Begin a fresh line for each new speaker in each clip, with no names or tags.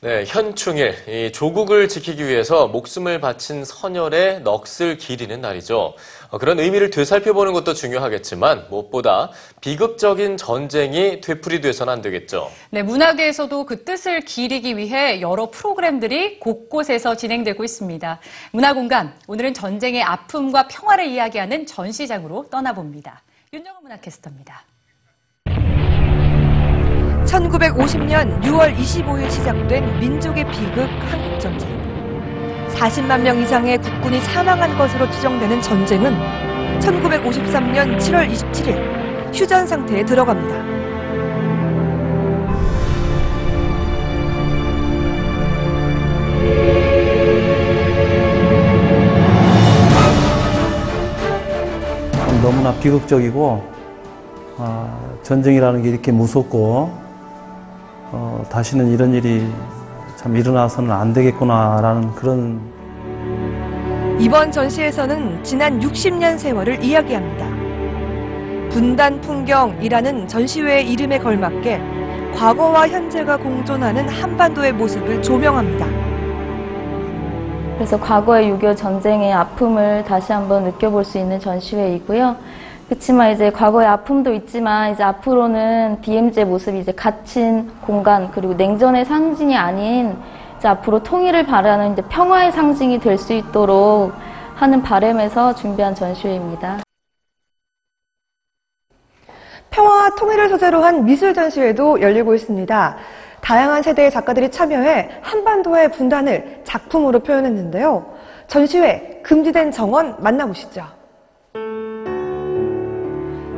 네, 현충일, 이 조국을 지키기 위해서 목숨을 바친 선열의 넋을 기리는 날이죠. 어, 그런 의미를 되살펴보는 것도 중요하겠지만 무엇보다 비극적인 전쟁이 되풀이돼서는 안 되겠죠.
네, 문화계에서도 그 뜻을 기리기 위해 여러 프로그램들이 곳곳에서 진행되고 있습니다. 문화공감, 오늘은 전쟁의 아픔과 평화를 이야기하는 전시장으로 떠나봅니다. 윤정은 문화캐스터입니다.
1950년 6월 25일 시작된 민족의 비극 한국전쟁. 40만 명 이상의 국군이 사망한 것으로 추정되는 전쟁은 1953년 7월 27일 휴전 상태에 들어갑니다.
참 너무나 비극적이고 아, 전쟁이라는 게 이렇게 무섭고 어, 다시는 이런 일이 참 일어나서는 안 되겠구나라는 그런
이번 전시에서는 지난 60년 세월을 이야기합니다. 분단 풍경이라는 전시회의 이름에 걸맞게 과거와 현재가 공존하는 한반도의 모습을 조명합니다.
그래서 과거의 6.25 전쟁의 아픔을 다시 한번 느껴볼 수 있는 전시회이고요. 그렇지만 이제 과거의 아픔도 있지만 이제 앞으로는 BMJ의 모습이 이제 갇힌 공간 그리고 냉전의 상징이 아닌 이제 앞으로 통일을 바라는 이제 평화의 상징이 될 수 있도록 하는 바람에서 준비한 전시회입니다.
평화와 통일을 소재로 한 미술 전시회도 열리고 있습니다. 다양한 세대의 작가들이 참여해 한반도의 분단을 작품으로 표현했는데요. 전시회 금지된 정원 만나보시죠.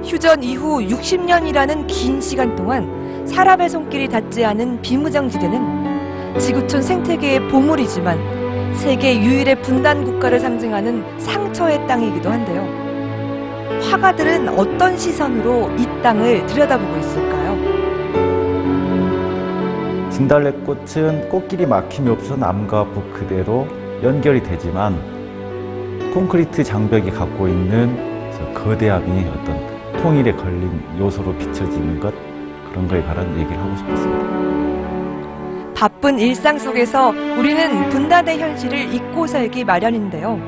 휴전 이후 60년이라는 긴 시간 동안 사람의 손길이 닿지 않은 비무장지대는 지구촌 생태계의 보물이지만 세계 유일의 분단 국가를 상징하는 상처의 땅이기도 한데요. 화가들은 어떤 시선으로 이 땅을 들여다보고 있을까요?
진달래꽃은 꽃길이 막힘이 없어 남과 북 그대로 연결이 되지만 콘크리트 장벽이 갖고 있는 저 거대함이 어떤 통일에 걸린 요소로 비춰지는 것 그런 거에 관한 얘기를 하고 싶었습니다.
바쁜 일상 속에서 우리는 분단의 현실을 잊고 살기 마련인데요.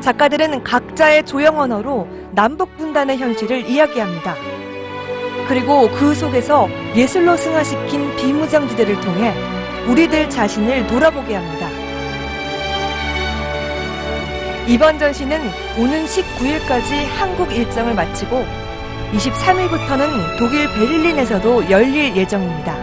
작가들은 각자의 조형 언어로 남북 분단의 현실을 이야기합니다. 그리고 그 속에서 예술로 승화시킨 비무장지대를 통해 우리들 자신을 돌아보게 합니다. 이번 전시는 오는 19일까지 한국 일정을 마치고 23일부터는 독일 베를린에서도 열릴 예정입니다.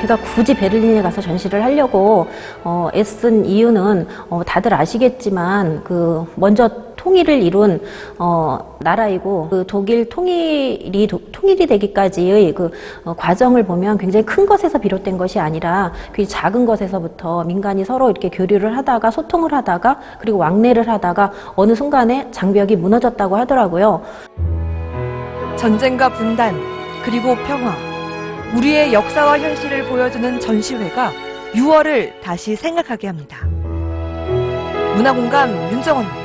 제가 굳이 베를린에 가서 전시를 하려고 어, 애쓴 이유는 어, 다들 아시겠지만 그 먼저 통일을 이룬 어, 나라이고 그 독일 통일이 도- 통일이 되기까지의 그 어, 과정을 보면 굉장히 큰 것에서 비롯된 것이 아니라 그 작은 것에서부터 민간이 서로 이렇게 교류를 하다가 소통을 하다가 그리고 왕래를 하다가 어느 순간에 장벽이 무너졌다고 하더라고요.
전쟁과 분단, 그리고 평화. 우리의 역사와 현실을 보여주는 전시회가 6월을 다시 생각하게 합니다. 문화공감 윤정원입니다.